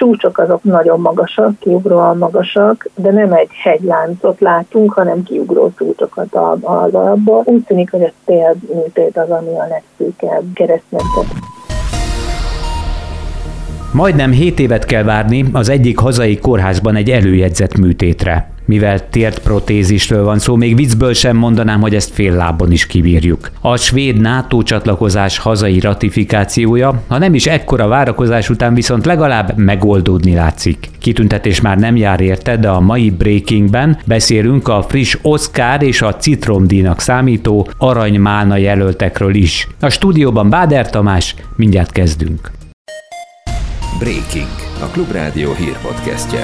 csúcsok azok nagyon magasak, kiugróan magasak, de nem egy hegyláncot látunk, hanem kiugró csúcsokat az alapból. Úgy tűnik, hogy a tél műtét az, ami a legszűkebb keresztmetszet. Majdnem 7 évet kell várni az egyik hazai kórházban egy előjegyzett műtétre. Mivel protézisről van szó, még viccből sem mondanám, hogy ezt fél lábon is kibírjuk. A svéd NATO csatlakozás hazai ratifikációja, ha nem is ekkora várakozás után viszont legalább megoldódni látszik. Kitüntetés már nem jár érte, de a mai Breakingben beszélünk a friss Oscar és a Citromdínak számító aranymálna jelöltekről is. A stúdióban Báder Tamás, mindjárt kezdünk. Breaking, a Klubrádió hírpodcastje.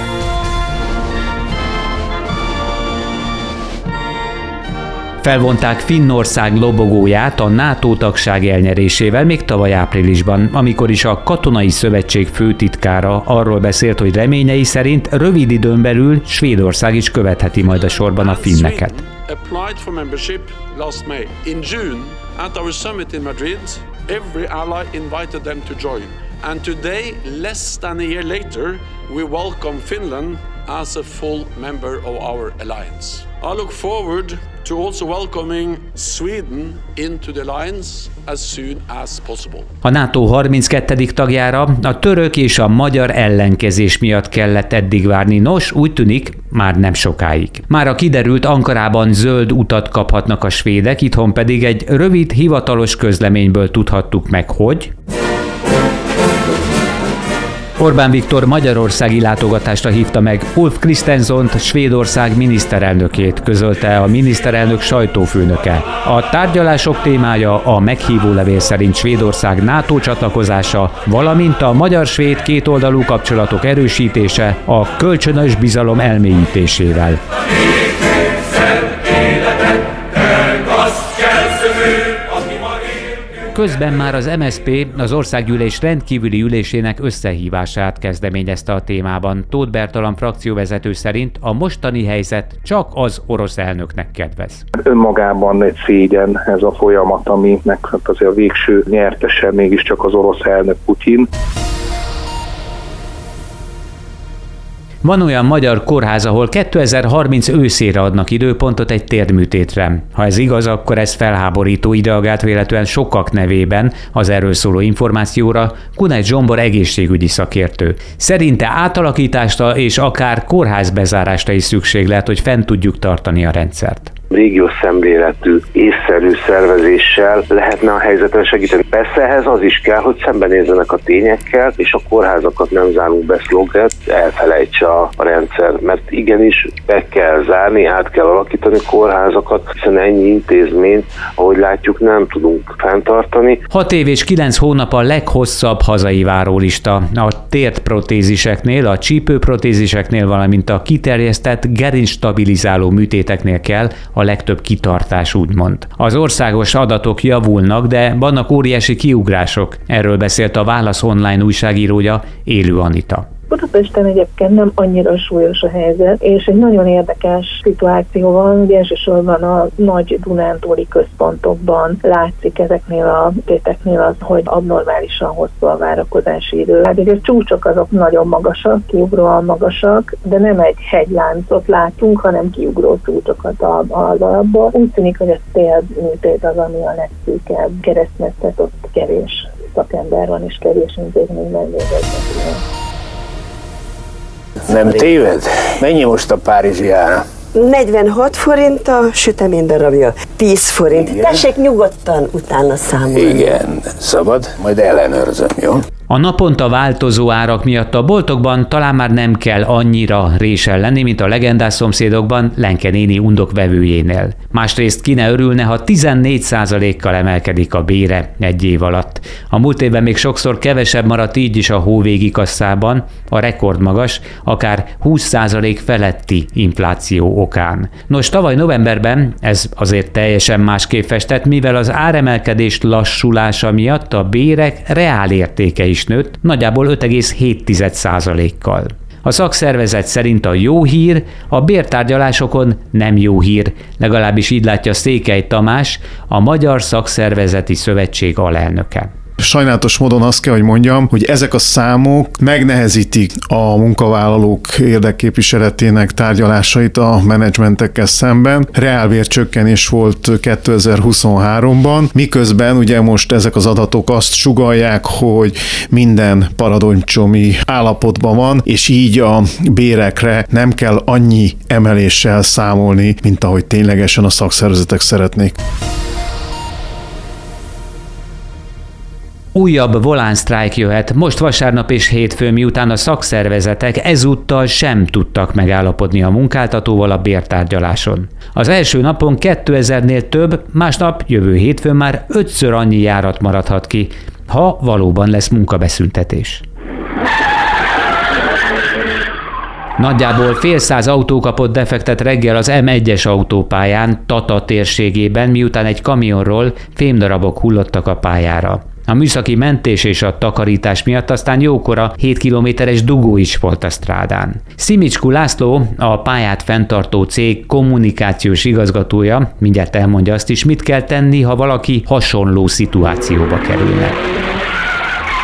Felvonták Finnország lobogóját a NATO tagság elnyerésével még tavaly áprilisban, amikor is a Katonai Szövetség főtitkára arról beszélt, hogy reményei szerint rövid időn belül Svédország is követheti majd a sorban a finneket. And today, less than a year later, we welcome Finland as a full member of our alliance. I look forward to also welcoming Sweden into the alliance as soon as possible. A NATO 32. tagjára a török és a magyar ellenkezés miatt kellett eddig várni. Nos, úgy tűnik, már nem sokáig. Már a kiderült Ankarában zöld utat kaphatnak a svédek, itthon pedig egy rövid hivatalos közleményből tudhattuk meg, hogy Orbán Viktor magyarországi látogatásra hívta meg Ulf Kristenszont, Svédország miniszterelnökét, közölte a miniszterelnök sajtófőnöke. A tárgyalások témája a meghívó levél szerint Svédország NATO csatlakozása, valamint a magyar-svéd kétoldalú kapcsolatok erősítése a kölcsönös bizalom elmélyítésével. Közben már az MSP az országgyűlés rendkívüli ülésének összehívását kezdeményezte a témában. Tóth Bertalan frakcióvezető szerint a mostani helyzet csak az orosz elnöknek kedvez. Önmagában egy szégyen ez a folyamat, aminek hát azért a végső nyertese mégiscsak az orosz elnök Putyin. Van olyan magyar kórház, ahol 2030 őszére adnak időpontot egy térdműtétre. Ha ez igaz, akkor ez felháborító ideagált véletlenül sokak nevében az erről szóló információra Kunegy Zsombor egészségügyi szakértő. Szerinte átalakításra és akár kórházbezárásra is szükség lehet, hogy fent tudjuk tartani a rendszert régiós szemléletű, észszerű szervezéssel lehetne a helyzeten segíteni. Persze ehhez az is kell, hogy szembenézzenek a tényekkel, és a kórházakat nem zárunk be szloget, elfelejtse a, rendszer, mert igenis be kell zárni, át kell alakítani kórházakat, hiszen ennyi intézményt, ahogy látjuk, nem tudunk fenntartani. 6 év és 9 hónap a leghosszabb hazai várólista. A tért protéziseknél, a csípőprotéziseknél, valamint a kiterjesztett gerincstabilizáló műtéteknél kell a legtöbb kitartás úgymond. Az országos adatok javulnak, de vannak óriási kiugrások. Erről beszélt a Válasz online újságírója Élő Anita. Budapesten egyébként nem annyira súlyos a helyzet, és egy nagyon érdekes szituáció van, ugye elsősorban a nagy Dunántúli központokban látszik ezeknél a téteknél az, hogy abnormálisan hosszú a várakozási idő. Hát ugye a csúcsok azok nagyon magasak, kiugróan magasak, de nem egy hegyláncot látunk, hanem kiugró csúcsokat az alapból. Úgy tűnik, hogy a télműtét az, ami a legszűkebb keresztmetszet, ott kevés szakember van, és kevés intézményben végeznek. Nem téved? Mennyi most a Párizsi ára? 46 forint a sütemény darabja, 10 forint. Igen. Tessék nyugodtan utána számolni. Igen, szabad? Majd ellenőrzöm, jó? A naponta változó árak miatt a boltokban talán már nem kell annyira résel lenni, mint a legendás szomszédokban Lenke néni undok vevőjénél. Másrészt ki ne örülne, ha 14%-kal emelkedik a bére egy év alatt. A múlt évben még sokszor kevesebb maradt így is a hóvégi kasszában, a rekordmagas, akár 20% feletti infláció okán. Nos, tavaly novemberben ez azért teljesen másképp festett, mivel az áremelkedés lassulása miatt a bérek reál értéke is nőtt, nagyjából 5,7%-kal. A szakszervezet szerint a jó hír a bértárgyalásokon nem jó hír, legalábbis így látja Székely Tamás, a Magyar Szakszervezeti Szövetség alelnöke. Sajnálatos módon azt kell, hogy mondjam, hogy ezek a számok megnehezítik a munkavállalók érdekképviseletének tárgyalásait a menedzsmentekkel szemben. Reálbércsökkenés volt 2023-ban, miközben ugye most ezek az adatok azt sugalják, hogy minden paradonycsomi állapotban van, és így a bérekre nem kell annyi emeléssel számolni, mint ahogy ténylegesen a szakszervezetek szeretnék. Újabb volánsztrájk jöhet most vasárnap és hétfő, miután a szakszervezetek ezúttal sem tudtak megállapodni a munkáltatóval a bértárgyaláson. Az első napon 2000-nél több, másnap jövő hétfőn már ötször annyi járat maradhat ki, ha valóban lesz munkabeszüntetés. Nagyjából fél száz autó kapott defektet reggel az M1-es autópályán Tata térségében, miután egy kamionról fémdarabok hullottak a pályára. A műszaki mentés és a takarítás miatt aztán jókora 7 kilométeres dugó is volt a strádán. Szimicskú László, a pályát fenntartó cég kommunikációs igazgatója, mindjárt elmondja azt is, mit kell tenni, ha valaki hasonló szituációba kerülne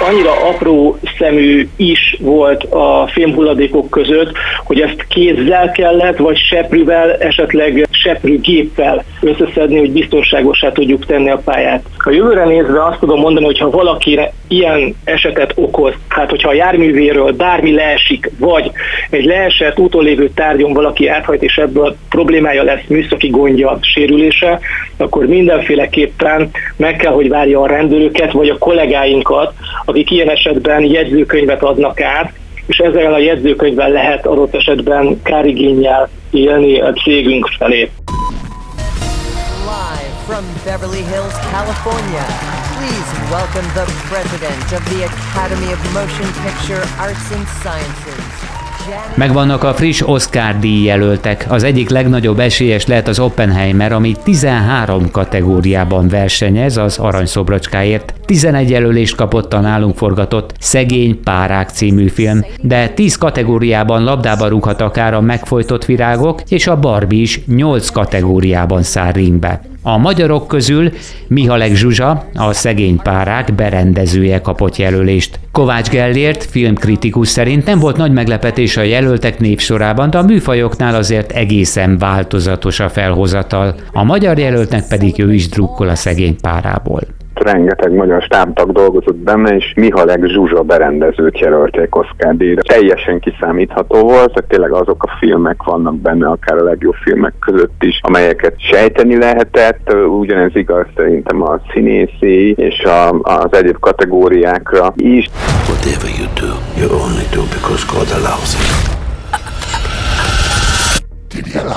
annyira apró szemű is volt a fémhulladékok között, hogy ezt kézzel kellett, vagy seprűvel, esetleg seprűgéppel összeszedni, hogy biztonságosá tudjuk tenni a pályát. A jövőre nézve azt tudom mondani, hogy ha valakire ilyen esetet okoz, tehát hogyha a járművéről bármi leesik, vagy egy leesett utolévő tárgyon valaki áthajt, és ebből problémája lesz műszaki gondja, sérülése, akkor mindenféleképpen meg kell, hogy várja a rendőröket, vagy a kollégáinkat, akik ilyen esetben jegyzőkönyvet adnak át, és ezzel a jegyzőkönyvben lehet adott esetben kárigényel élni a cégünk felé. Live from Beverly Hills, California, please welcome the president of the Academy of Motion Picture Arts and Sciences. Megvannak a friss Oscar díjjelöltek. Az egyik legnagyobb esélyes lehet az Oppenheimer, ami 13 kategóriában versenyez az aranyszobracskáért. 11 jelölést kapott a nálunk forgatott Szegény Párák című film, de 10 kategóriában labdába rúghat akár a megfojtott virágok, és a Barbie is 8 kategóriában száll ringbe. A magyarok közül Mihalek Zsuzsa, a szegény párák berendezője kapott jelölést. Kovács Gellért, filmkritikus szerint nem volt nagy meglepetés a jelöltek népsorában, de a műfajoknál azért egészen változatos a felhozatal. A magyar jelöltnek pedig ő is drukkol a szegény párából rengeteg magyar stábtag dolgozott benne, és Mihalek Zsuzsa berendezőt jelölték Oscar díjra. Teljesen kiszámítható volt, tehát tényleg azok a filmek vannak benne, akár a legjobb filmek között is, amelyeket sejteni lehetett, ugyanez igaz szerintem a színészi és a, az egyéb kategóriákra is. Whatever you do, you only do because God allows it.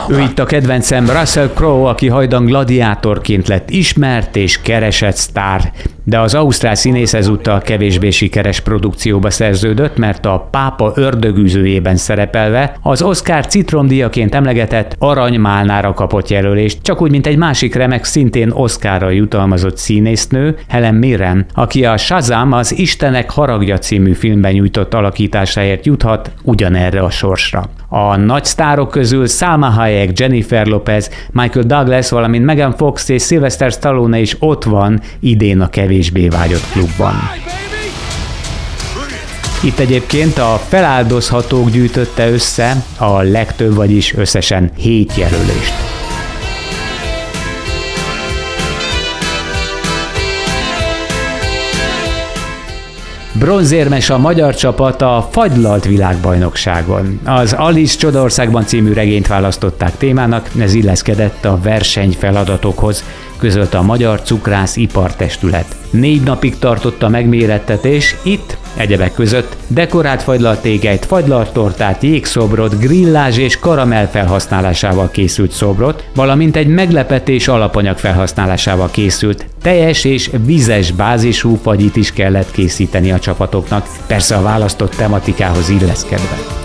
Ő itt a kedvencem Russell Crowe, aki hajdan gladiátorként lett ismert és keresett sztár, de az ausztrál színész ezúttal kevésbé sikeres produkcióba szerződött, mert a pápa ördögűzőjében szerepelve az Oscar citromdiaként emlegetett aranymálnára kapott jelölést, csak úgy, mint egy másik remek szintén Oscarra jutalmazott színésznő, Helen Mirren, aki a Shazam az Istenek haragja című filmben nyújtott alakításáért juthat ugyanerre a sorsra. A nagy sztárok közül Salma Hayek, Jennifer Lopez, Michael Douglas, valamint Megan Fox és Sylvester Stallone is ott van idén a kevésbé vágyott klubban. Itt egyébként a feláldozhatók gyűjtötte össze a legtöbb, vagyis összesen 7 jelölést. Bronzérmes a magyar csapat a Fagylalt világbajnokságon. Az Alice Csodországban című regényt választották témának, ez illeszkedett a verseny feladatokhoz, közölte a Magyar Cukrász Ipartestület. Négy napig tartott a megmérettetés, itt egyebek között dekorált fagylaltégelyt, fagylaltortát, jégszobrot, grillázs és karamell felhasználásával készült szobrot, valamint egy meglepetés alapanyag felhasználásával készült teljes és vizes bázisú fagyit is kellett készíteni a csapatoknak, persze a választott tematikához illeszkedve.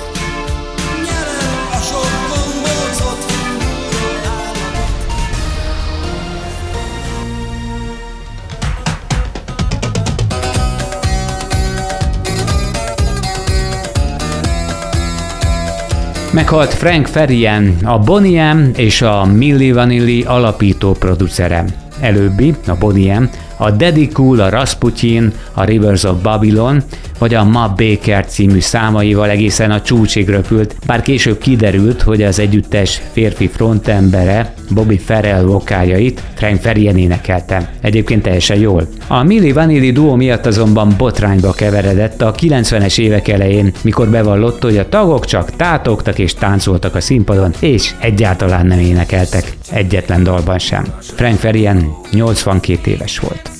Meghalt Frank Ferrien, a Boniem és a Milli Vanilli alapító producere. Előbbi, a Boniem, A Daddy Cool, a Rasputin, a Rivers of Babylon, vagy a Ma Baker című számaival egészen a csúcsig röpült, bár később kiderült, hogy az együttes férfi frontembere Bobby Ferrell vokáljait Frank Ferien énekelte. Egyébként teljesen jól. A Milli Vanilli duo miatt azonban botrányba keveredett a 90-es évek elején, mikor bevallott, hogy a tagok csak tátogtak és táncoltak a színpadon, és egyáltalán nem énekeltek. Egyetlen dalban sem. Frank Ferien 82 éves volt.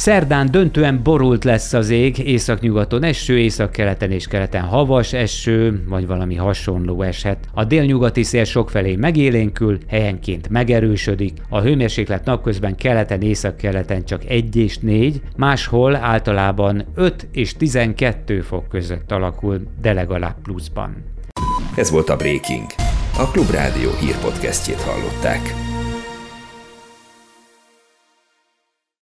Szerdán döntően borult lesz az ég, északnyugaton eső, északkeleten és keleten havas eső, vagy valami hasonló eshet. A délnyugati szél sokfelé megélénkül, helyenként megerősödik, a hőmérséklet napközben keleten, északkeleten csak 1 és 4, máshol általában 5 és 12 fok között alakul, de legalább pluszban. Ez volt a Breaking. A Klubrádió hírpodcastjét hallották.